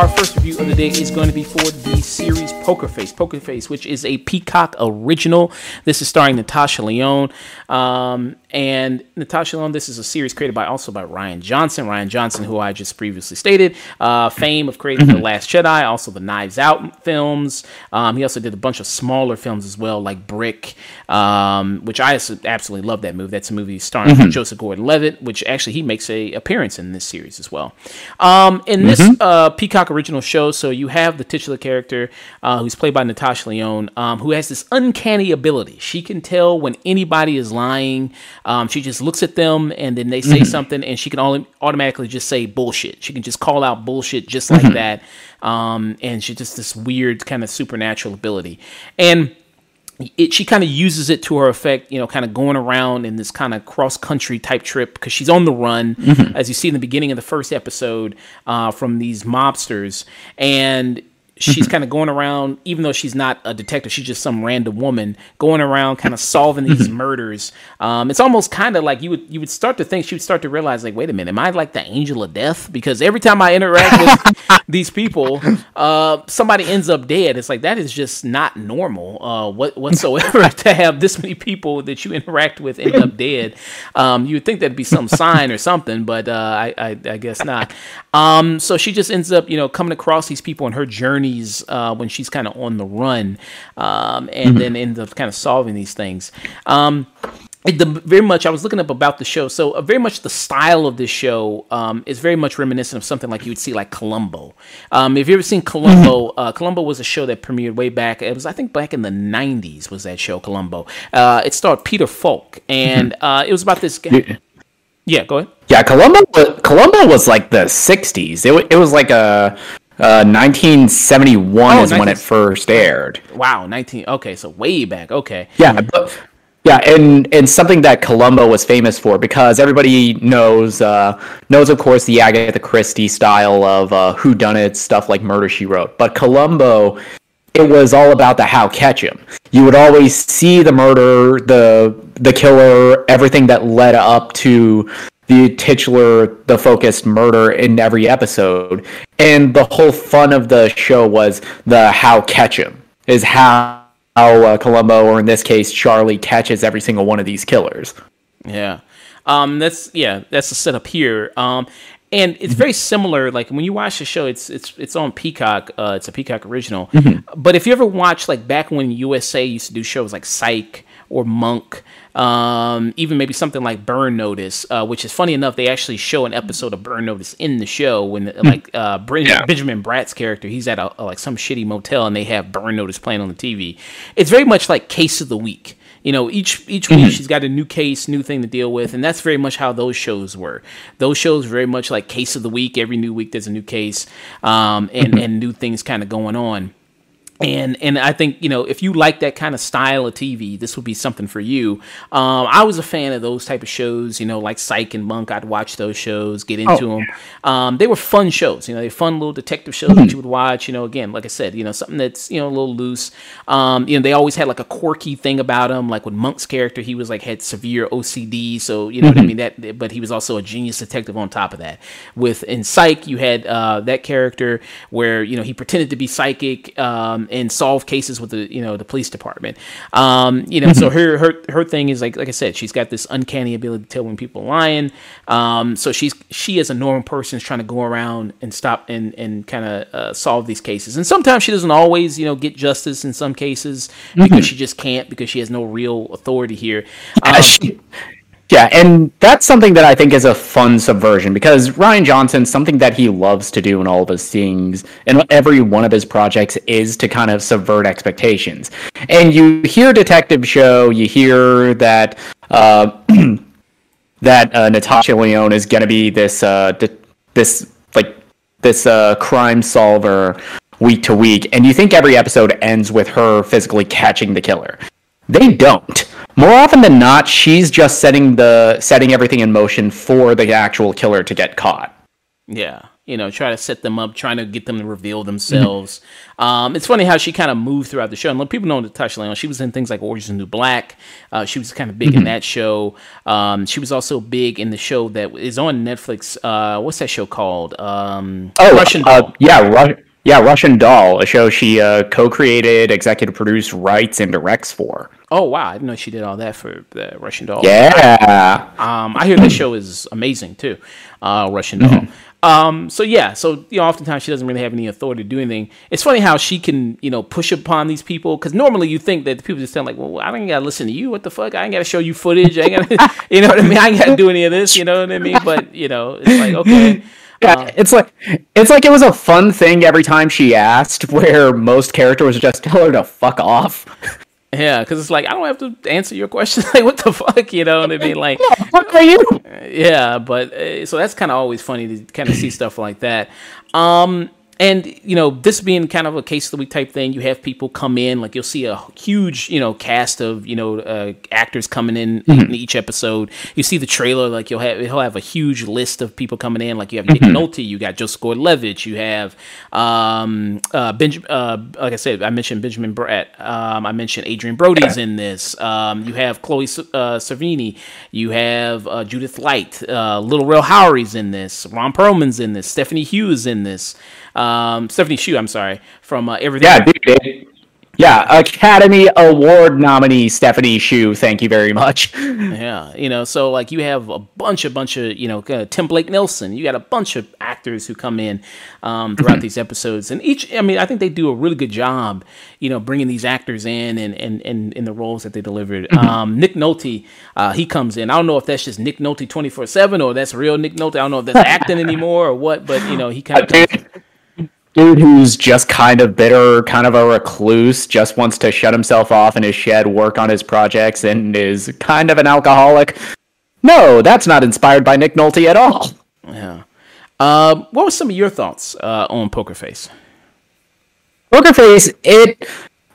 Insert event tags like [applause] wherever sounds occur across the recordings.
Our first review of the day is going to be for the Poker Face. Poker Face, which is a Peacock original. This is starring Natasha Lyonne. Um, and Natasha Lyonne, this is a series created by also by Rian Johnson. Rian Johnson, who I just previously stated, uh, fame of creating The Last Jedi, also the Knives Out films. Um, he also did a bunch of smaller films as well, like Brick, um, which I absolutely love that movie. That's a movie starring Joseph Gordon-Levitt, which actually he makes a appearance in this series as well. Um, in this uh, Peacock original show, so you have the titular character uh, who's played by Natasha Lyonne, um, who has this uncanny ability. She can tell when anybody is lying. Um, she just looks at them and then they say something, and she can only automatically just say bullshit. She can just call out bullshit just like that. Um, and she just this weird kind of supernatural ability. And it, she kind of uses it to her effect, you know, kind of going around in this kind of cross country type trip because she's on the run, as you see in the beginning of the first episode, uh, from these mobsters, and she's kind of going around, even though she's not a detective, she's just some random woman going around, kind of solving these murders. Um, it's almost kind of like you would you would start to think she would start to realize, like, wait a minute, am I like the angel of death? Because every time I interact with [laughs] these people, uh, somebody ends up dead. It's like that is just not normal uh, what, whatsoever [laughs] to have this many people that you interact with end up dead. Um, you would think that'd be some sign or something, but uh, I, I, I guess not. Um, so she just ends up, you know, coming across these people on her uh, when she's kind of on the run, um, and then ends up kind of solving these things. Um, the, very much I was looking up about the show, so uh, very much the style of this show um, is very much reminiscent of something like you would see like Columbo. Um, if you ever seen Columbo, uh, Columbo was a show that premiered way back. It was I think back in the '90s was that show Columbo. Uh, it starred Peter Falk, and uh, it was about this guy. Yeah, go ahead. Yeah, Columbo. wa- Columbo was like the '60s. It, wa- it was like a uh, 1971 Oh, is when it first aired. Wow, 19. Okay, so way back. Okay. Yeah, but yeah, and and something that Columbo was famous for because everybody knows uh, knows of course the Agatha Christie style of uh, who done it stuff like Murder She Wrote, but Columbo it was all about the how catch him. You would always see the murder, the the killer, everything that led up to the titular, the focused murder in every episode, and the whole fun of the show was the how catch him is how how uh, Columbo, or in this case Charlie, catches every single one of these killers. Yeah. Um, that's yeah, that's the setup here. Um, and it's very similar. Like when you watch the show, it's it's it's on Peacock. Uh, it's a Peacock original. But if you ever watch like back when USA used to do shows like Psych or Monk, um, even maybe something like Burn Notice, uh, which is funny enough, they actually show an episode of Burn Notice in the show when like uh, Yeah. Benjamin Bratt's character, he's at a, a, like some shitty motel and they have Burn Notice playing on the TV. It's very much like Case of the Week. You know, each each week she's got a new case, new thing to deal with, and that's very much how those shows were. Those shows very much like Case of the Week. Every new week there's a new case, um, and and new things kind of going on and and I think you know if you like that kind of style of TV, this would be something for you. Um, I was a fan of those type of shows, you know, like Psych and Monk. I'd watch those shows, get into them. Um, they were fun shows, you know, they're fun little detective shows that you would watch. You know, again, like I said, you know, something that's you know a little loose. Um, you know, they always had like a quirky thing about them. Like with Monk's character, he was like had severe OCD, so you know what I mean. That, but he was also a genius detective on top of that. With in Psych, you had uh, that character where you know he pretended to be psychic. And solve cases with the you know the police department. Um, you know, so her her her thing is like like I said, she's got this uncanny ability to tell when people are lying. Um, so she's she as a normal person is trying to go around and stop and and kind of uh, solve these cases. And sometimes she doesn't always you know get justice in some cases because she just can't because she has no real authority here. Um, she- yeah, and that's something that I think is a fun subversion because Rian Johnson, something that he loves to do in all of his things, and every one of his projects is to kind of subvert expectations. And you hear Detective Show, you hear that uh, [clears throat] that uh, Natasha Lyonne is going to be this uh, th- this like this uh, crime solver week to week, and you think every episode ends with her physically catching the killer. They don't. More often than not, she's just setting the setting everything in motion for the actual killer to get caught. Yeah, you know, try to set them up, trying to get them to reveal themselves. Um, it's funny how she kind of moved throughout the show. And people know Natasha Lyonne. She was in things like Orange is the New Black. Uh, she was kind of big in that show. Um, she was also big in the show that is on Netflix. Uh, what's that show called? Um, oh, Russian uh, Doll. yeah, Ru- yeah, Russian Doll, a show she uh, co-created, executive produced, writes, and directs for. Oh wow, I didn't know she did all that for the Russian Doll. Yeah. Um, I hear this show is amazing too. Uh, Russian Doll. Mm-hmm. Um, so yeah, so you know, oftentimes she doesn't really have any authority to do anything. It's funny how she can, you know, push upon these people because normally you think that the people just sound like, well, I don't gotta listen to you. What the fuck? I ain't gotta show you footage. I ain't gotta, [laughs] you know what I mean? I ain't gotta do any of this. You know what I mean? But you know, it's like okay. Yeah, uh, it's like it's like it was a fun thing every time she asked, [laughs] where most characters just tell her to fuck off. Yeah, because it's like I don't have to answer your question. [laughs] like, what the fuck, you know? And it'd be like, [laughs] "What are you?" Yeah, but uh, so that's kind of always funny to kind of see stuff like that. Um, and you know this being kind of a case of the week type thing you have people come in like you'll see a huge you know cast of you know uh, actors coming in mm-hmm. in each episode you see the trailer like you'll have he'll have a huge list of people coming in like you have mm-hmm. Nick Nolte you got Joseph Gordon-Levitt you have um, uh, Benjamin uh, like I said I mentioned Benjamin Bratt um, I mentioned Adrien Brody's in this um, you have Chloe uh, Sevigny you have uh, Judith Light uh, Lil Rel Howery's in this Ron Perlman's in this Stephanie Hughes in this um, Stephanie Hsu, I'm sorry, from uh, Everything. Yeah, dude. Yeah, Academy Award nominee Stephanie Hsu. Thank you very much. [laughs] Yeah, you know, so like you have a bunch, a bunch of you know, uh, Tim Blake Nelson. You got a bunch of actors who come in um, throughout mm-hmm. these episodes, and each, I mean, I think they do a really good job, you know, bringing these actors in and and and in the roles that they delivered. Mm-hmm. Um, Nick Nolte, uh, he comes in. I don't know if that's just Nick Nolte twenty four seven or that's real Nick Nolte. I don't know if that's acting anymore or what, but you know, he kind of [laughs] dude who's just kind of bitter, kind of a recluse, just wants to shut himself off in his shed, work on his projects, and is kind of an alcoholic. No, that's not inspired by Nick Nolte at all. Yeah. Um, what were some of your thoughts uh, on Poker Face? Poker Face, it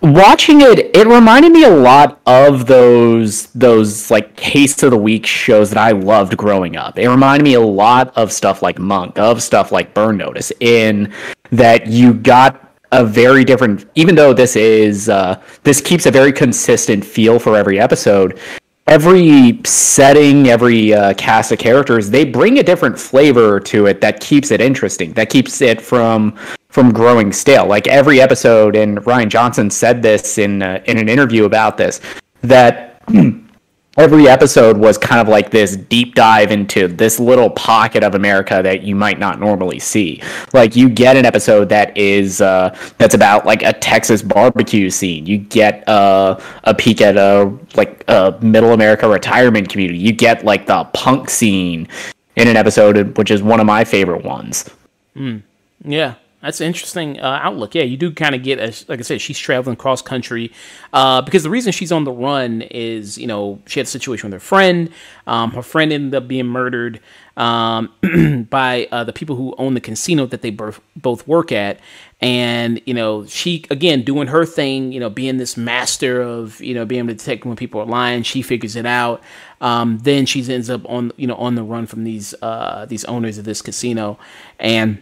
watching it, it reminded me a lot of those those like case of the week shows that I loved growing up. It reminded me a lot of stuff like Monk, of stuff like Burn Notice, in that you got a very different even though this is uh, this keeps a very consistent feel for every episode every setting every uh, cast of characters they bring a different flavor to it that keeps it interesting that keeps it from from growing stale. Like every episode, and Rian Johnson said this in uh, in an interview about this that. [clears throat] every episode was kind of like this deep dive into this little pocket of America that you might not normally see. Like you get an episode that is uh, that's about like a Texas barbecue scene. You get uh, a peek at a like a middle America retirement community. You get like the punk scene in an episode, which is one of my favorite ones. Mm. Yeah, that's an interesting uh, outlook. Yeah, you do kind of get, a, like I said, she's traveling cross country uh, because the reason she's on the run is, you know, she had a situation with her friend. Um, her friend ended up being murdered um, [clears throat] by uh, the people who own the casino that they both both work at. And, you know, she, again, doing her thing, you know, being this master of, you know, being able to detect when people are lying, she figures it out. Um, then she ends up on, you know, on the run from these, uh, these owners of this casino. And,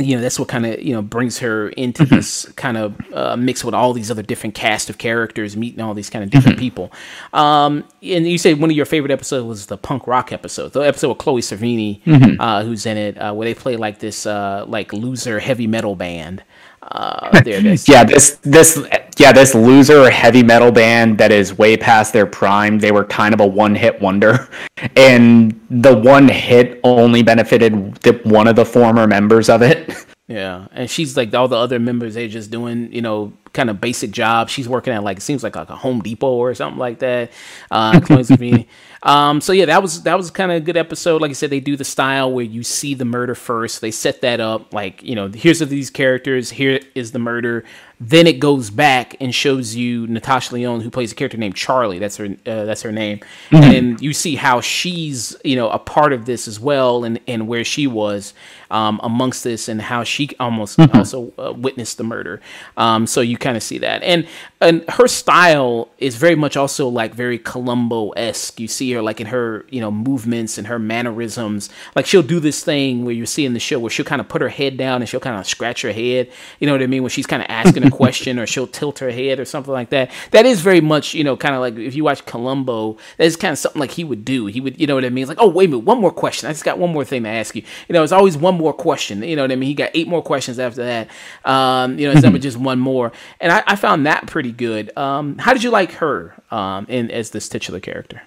you know that's what kind of you know brings her into mm-hmm. this kind of uh, mix with all these other different cast of characters meeting all these kind of different mm-hmm. people um, and you say one of your favorite episodes was the punk rock episode the episode with chloe sevigny mm-hmm. uh, who's in it uh, where they play like this uh, like loser heavy metal band uh, [laughs] there yeah this this yeah this loser heavy metal band that is way past their prime they were kind of a one hit wonder [laughs] and the one hit only benefited the, one of the former members of it [laughs] yeah and she's like all the other members they're just doing you know kind of basic jobs she's working at like it seems like like a home depot or something like that uh [laughs] Um, so yeah, that was that was kind of a good episode. Like I said, they do the style where you see the murder first. They set that up like you know, here's these characters. Here is the murder. Then it goes back and shows you Natasha Lyonne, who plays a character named Charlie. That's her. Uh, that's her name. Mm-hmm. And you see how she's, you know, a part of this as well, and and where she was um, amongst this, and how she almost mm-hmm. also uh, witnessed the murder. Um, so you kind of see that, and and her style is very much also like very Columbo esque. You see her like in her you know movements and her mannerisms. Like she'll do this thing where you see in the show where she'll kind of put her head down and she'll kind of scratch her head. You know what I mean? When she's kind of asking a question or she'll tilt her head or something like that. That is very much you know kind of like if you watch Columbo, that is kind of something like he would do. He would you know what I mean? It's like oh wait a minute, one more question. I just got one more thing to ask you. You know, it's always one more question. You know what I mean? He got eight more questions after that. Um, you know, instead of just one more. And I, I found that pretty good. Um, how did you like her um, in as this titular character?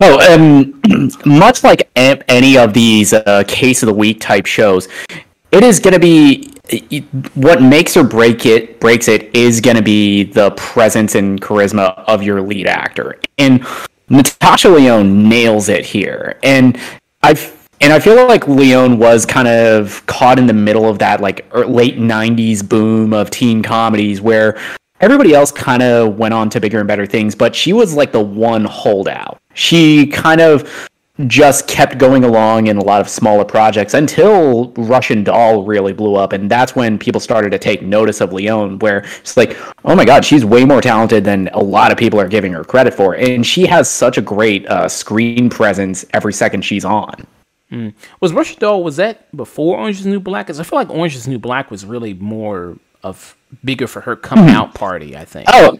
Oh, um, [clears throat] much like any of these uh, case of the week type shows, it is going to be what makes or break it breaks it is going to be the presence and charisma of your lead actor, and Natasha Lyonne nails it here. And I've and I feel like Lyonne was kind of caught in the middle of that like er, late '90s boom of teen comedies where everybody else kind of went on to bigger and better things, but she was like the one holdout. She kind of just kept going along in a lot of smaller projects until Russian Doll really blew up, and that's when people started to take notice of Lyonne, Where it's like, oh my god, she's way more talented than a lot of people are giving her credit for, and she has such a great uh, screen presence every second she's on. Mm. Was Russian Doll was that before Orange Is the New Black? Because I feel like Orange Is the New Black was really more of bigger for her coming mm-hmm. out party. I think. Oh,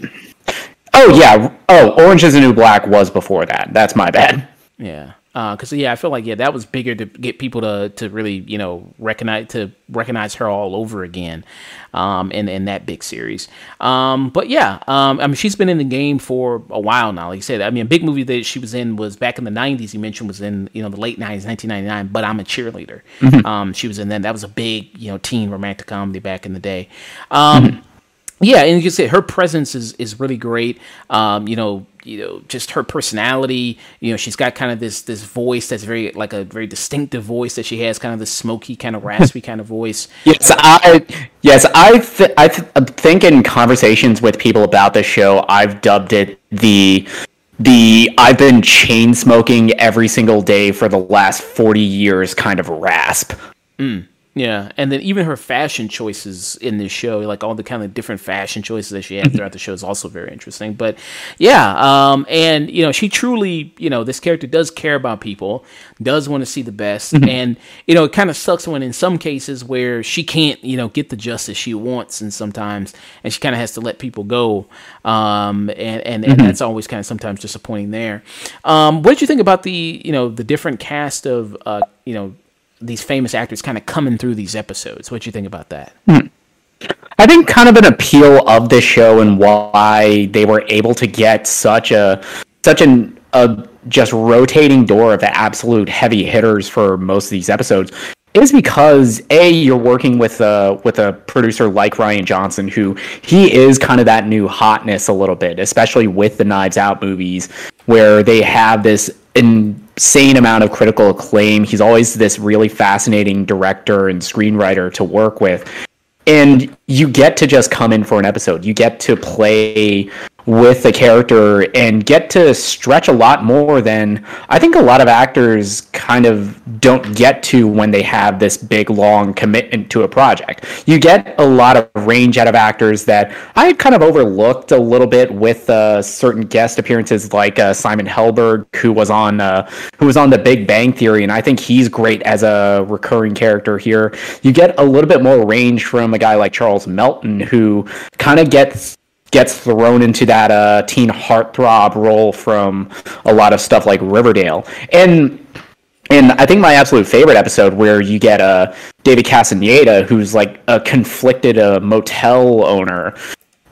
oh yeah. Oh, Orange Is the New Black was before that. That's my bad. Yeah because uh, yeah, I feel like yeah, that was bigger to get people to to really you know recognize to recognize her all over again, um, in in that big series. Um, but yeah, um, I mean she's been in the game for a while now. Like you said, I mean a big movie that she was in was back in the '90s. You mentioned was in you know the late '90s, 1999. But I'm a cheerleader. Mm-hmm. Um, she was in then. That was a big you know teen romantic comedy back in the day. Um, mm-hmm. Yeah, and you can say her presence is is really great. Um, you know, you know just her personality you know she's got kind of this this voice that's very like a very distinctive voice that she has kind of the smoky kind of raspy kind of voice yes i yes i th- i th- think in conversations with people about the show i've dubbed it the the I've been chain smoking every single day for the last 40 years kind of rasp. Mm. Yeah, and then even her fashion choices in this show, like all the kind of different fashion choices that she had throughout the show, is also very interesting. But yeah, um, and you know, she truly, you know, this character does care about people, does want to see the best, mm-hmm. and you know, it kind of sucks when in some cases where she can't, you know, get the justice she wants, and sometimes, and she kind of has to let people go, um, and and, and mm-hmm. that's always kind of sometimes disappointing there. Um, what did you think about the, you know, the different cast of, uh, you know these famous actors kind of coming through these episodes. What do you think about that? Hmm. I think kind of an appeal of this show and why they were able to get such a such an a just rotating door of the absolute heavy hitters for most of these episodes is because a you're working with a with a producer like Rian Johnson who he is kind of that new hotness a little bit, especially with the Knives Out movies where they have this insane amount of critical acclaim. He's always this really fascinating director and screenwriter to work with. And you get to just come in for an episode. You get to play with the character and get to stretch a lot more than I think a lot of actors kind of don't get to when they have this big long commitment to a project. You get a lot of range out of actors that I had kind of overlooked a little bit with uh, certain guest appearances like uh, Simon Helberg, who was on uh, who was on The Big Bang Theory, and I think he's great as a recurring character here. You get a little bit more range from a guy like Charles Melton, who kind of gets gets thrown into that uh, teen heartthrob role from a lot of stuff like Riverdale. And and I think my absolute favorite episode where you get uh, David Castaneda, who's like a conflicted uh, motel owner,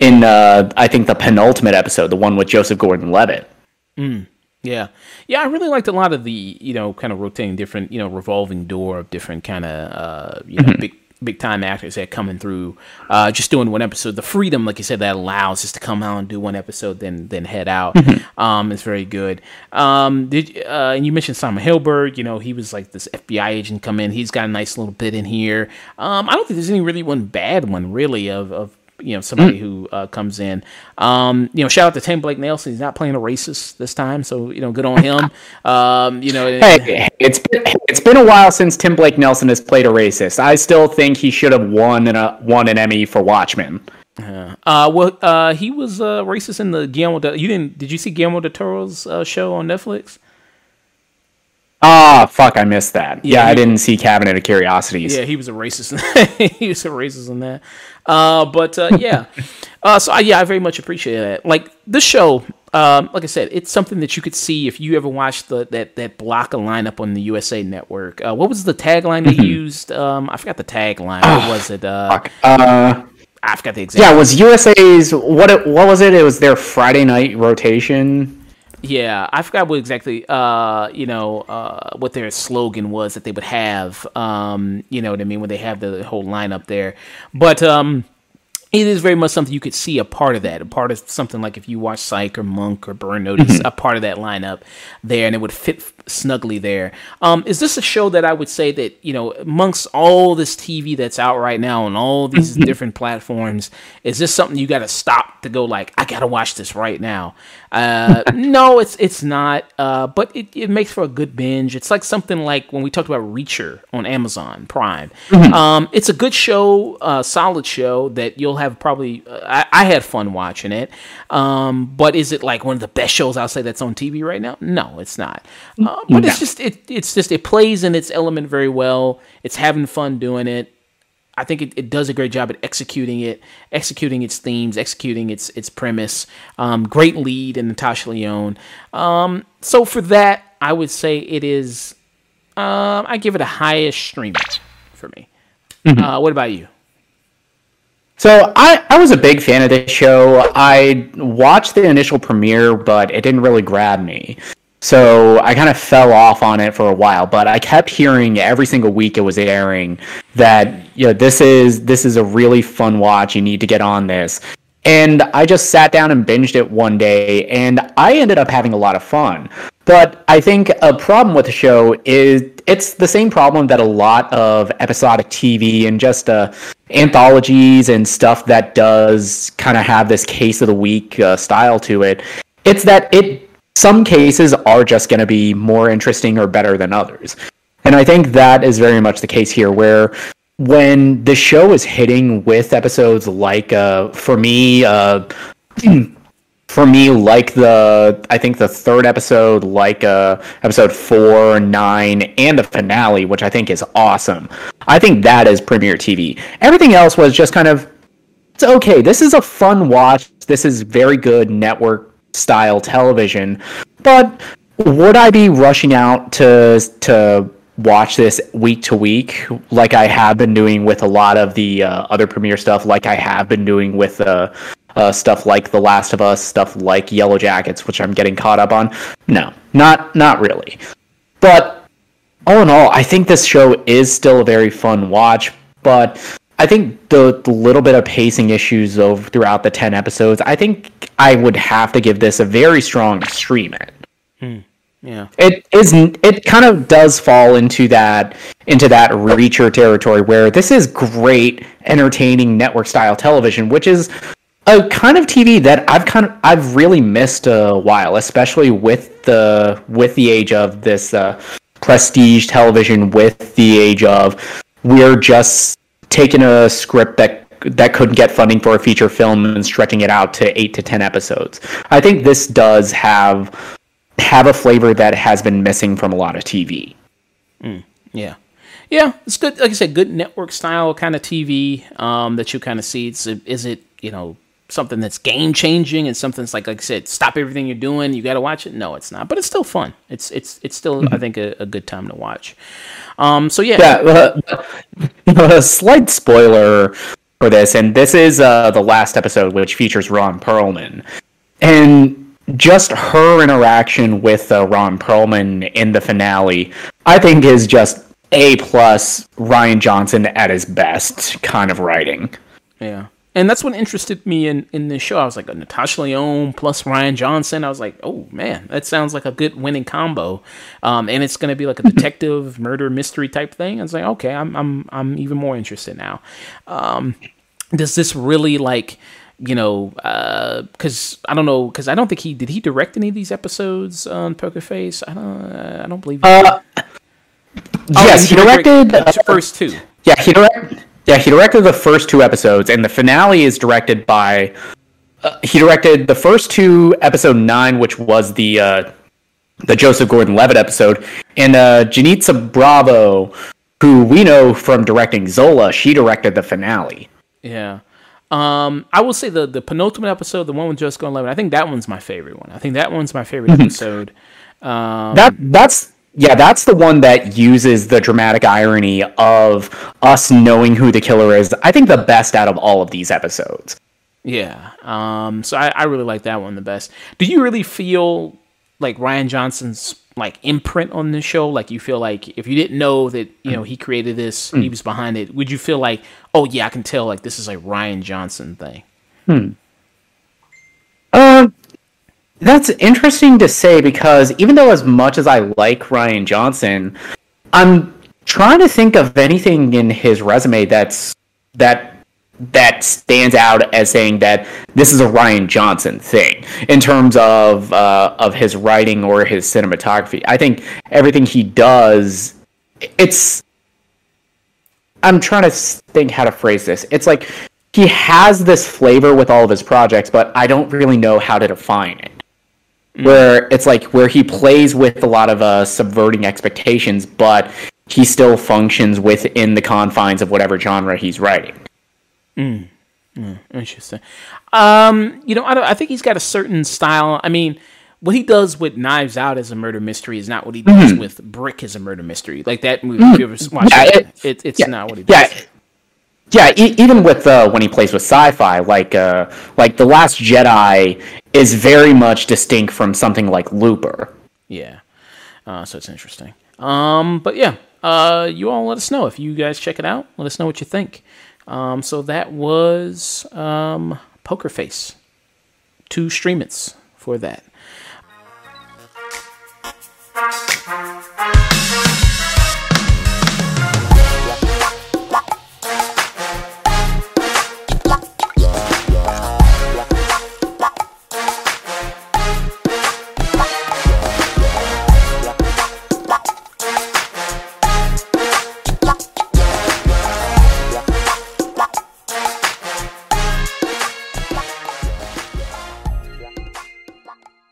in uh, I think the penultimate episode, the one with Joseph Gordon-Levitt. Mm, yeah, yeah, I really liked a lot of the you know kind of rotating different you know revolving door of different kind of uh, you know mm-hmm. big big time actors that coming through, uh, just doing one episode. The freedom, like you said, that allows us to come out and do one episode, then then head out. Mm-hmm. Um, is very good. Um, did uh, and you mentioned Simon Helberg? You know, he was like this FBI agent come in. He's got a nice little bit in here. Um, I don't think there's any really one bad one really of of you know somebody mm. who uh, comes in. Um, you know, shout out to Tim Blake Nelson. He's not playing a racist this time, so you know, good on him. [laughs] Um, you know, hey, it's been, it's been a while since Tim Blake Nelson has played a racist. I still think he should have won an, uh, won an Emmy for Watchmen. Yeah. Uh, well, uh, he was uh, racist in the Guillermo. De, you didn't? Did you see Guillermo del Toro's uh, show on Netflix? Ah, fuck! I missed that. Yeah, Yeah, I didn't see Cabinet of Curiosities. Yeah, he was a racist. [laughs] he was a racist in that. Uh, but uh, yeah, [laughs] uh, so I, yeah, I very much appreciate that. Like this show, um, like I said, it's something that you could see if you ever watched the that that block of lineup on the USA Network. Uh, what was the tagline they used? Um, I forgot the tagline. What was it? Uh, Fuck. Uh, I forgot the exact. yeah, it was USA's what? It, what was it? It was their Friday night rotation. Yeah, I forgot what exactly uh, you know, uh, what their slogan was that they would have. Um, you know what I mean when they have the whole lineup there. But um it is very much something you could see a part of that, a part of something like if you watch Psych or Monk or Burn Notice, a part of that lineup there, and it would fit snugly there. Um, is this a show that I would say that you know, amongst all this TV that's out right now on all these different platforms, is this something you got to stop to go like, I got to watch this right now? Uh, [laughs] no, it's it's not, uh, but it, it makes for a good binge. It's like something like when we talked about Reacher on Amazon Prime. Um, it's a good show, uh, solid show that you'll have probably. Uh, I, I had fun watching it, um, but is it like one of the best shows I'll say that's on TV right now? No, it's not. Uh, but it's just it, it's just it plays in its element very well. It's having fun doing it. I think it, it does a great job at executing it, executing its themes, executing its its premise. Um, great lead in Natasha Lyonne. Um, so for that, I would say it is. Um, I give it a highest stream for me. Uh, what about you? So I, I was a big fan of this show. I watched the initial premiere, but it didn't really grab me. So I kind of fell off on it for a while, but I kept hearing every single week it was airing that you know this is this is a really fun watch. You need to get on this. And I just sat down and binged it one day, and I ended up having a lot of fun. But I think a problem with the show is it's the same problem that a lot of episodic TV and just uh, anthologies and stuff that does kind of have this case of the week uh, style to it. It's that it some cases are just going to be more interesting or better than others. And I think that is very much the case here, where when the show is hitting with episodes like, uh, for me, uh, [clears throat] for me, like the, I think the third episode, like uh, episode four, nine, and the finale, which I think is awesome. I think that is premiere TV. Everything else was just kind of, it's okay. This is a fun watch. This is very good network style television. But would I be rushing out to to watch this week to week like I have been doing with a lot of the uh, other premiere stuff, like I have been doing with uh, uh, stuff like The Last of Us, stuff like Yellow Jackets, which I'm getting caught up on? No, not not really. But all in all, I think this show is still a very fun watch, but I think the, the little bit of pacing issues over throughout the 10 episodes, I think I would have to give this a very strong stream it. Yeah. It is it kind of does fall into that into that reacher territory where this is great entertaining network style television, which is a kind of TV that I've kind of I've really missed a while, especially with the with the age of this uh, prestige television, with the age of we're just taking a script that that couldn't get funding for a feature film and stretching it out to eight to ten episodes. I think this does have have a flavor that has been missing from a lot of TV. Yeah. Yeah, it's good. Like I said, good network style kind of TV um, that you kind of see. It's is it you know something that's game changing and something that's like like I said, stop everything you're doing. You got to watch it. No, it's not, but it's still fun. It's it's it's still I think a, a good time to watch. Um, so yeah, Yeah, uh, [laughs] a slight spoiler for this, and this is uh, the last episode which features Ron Perlman, and just her interaction with uh, Ron Perlman in the finale, I think is just a plus Rian Johnson at his best kind of writing. Yeah. And that's what interested me in, in this show. I was like, Natasha Lyonne plus Rian Johnson. I was like, oh man, that sounds like a good winning combo. Um, and it's going to be like a [laughs] detective murder mystery type thing. I was like, okay, I'm I'm I'm even more interested now. Um, does this really like, you know, because I don't know, because I don't think he did he direct any of these episodes on Poker Face. I don't uh, I don't believe. He Uh, Oh, yes, he directed. the uh, first two. Yeah, he direct, Yeah, he directed the first two episodes, and the finale is directed by. Uh, he directed the first two, episode nine, which was the uh, the Joseph Gordon-Levitt episode, and uh, Janicza Bravo, who we know from directing Zola, she directed the finale. Yeah. Um, I will say the the penultimate episode, the one with Joseph Gordon-Levitt, I think that one's my favorite one. I think that one's my favorite [laughs] episode. Um, That that's yeah, that's the one that uses the dramatic irony of us knowing who the killer is. I think the best out of all of these episodes. Yeah. Um, so I, I really like that one the best. Do you really feel like Rian Johnson's like imprint on the show? Like you feel like if you didn't know that, you know, he created this, he was behind it, would you feel like, oh yeah, I can tell like this is a Rian Johnson thing? Uh, that's interesting to say because even though as much as I like Rian Johnson, I'm trying to think of anything in his resume that's that that stands out as saying that this is a Rian Johnson thing in terms of uh, of his writing or his cinematography. I think everything he does, it's. I'm trying to think how to phrase this. It's like he has this flavor with all of his projects, but I don't really know how to define it. Where it's like where he plays with a lot of uh, subverting expectations, but he still functions within the confines of whatever genre he's writing. mm Interesting. Um, you know, I, don't, I think he's got a certain style. I mean, what he does with Knives Out as a murder mystery is not what he does with Brick as a murder mystery. Like that movie, if you ever watched Yeah, it, it- it, it's yeah, not what he does. Yeah, yeah. E- even with uh, when he plays with sci-fi, like uh, like the Last Jedi is very much distinct from something like Looper. Yeah. Uh, so it's interesting. Um, but yeah, uh, you all let us know if you guys check it out. Let us know what you think. Um, so that was um, Poker Face. Two streamings for that.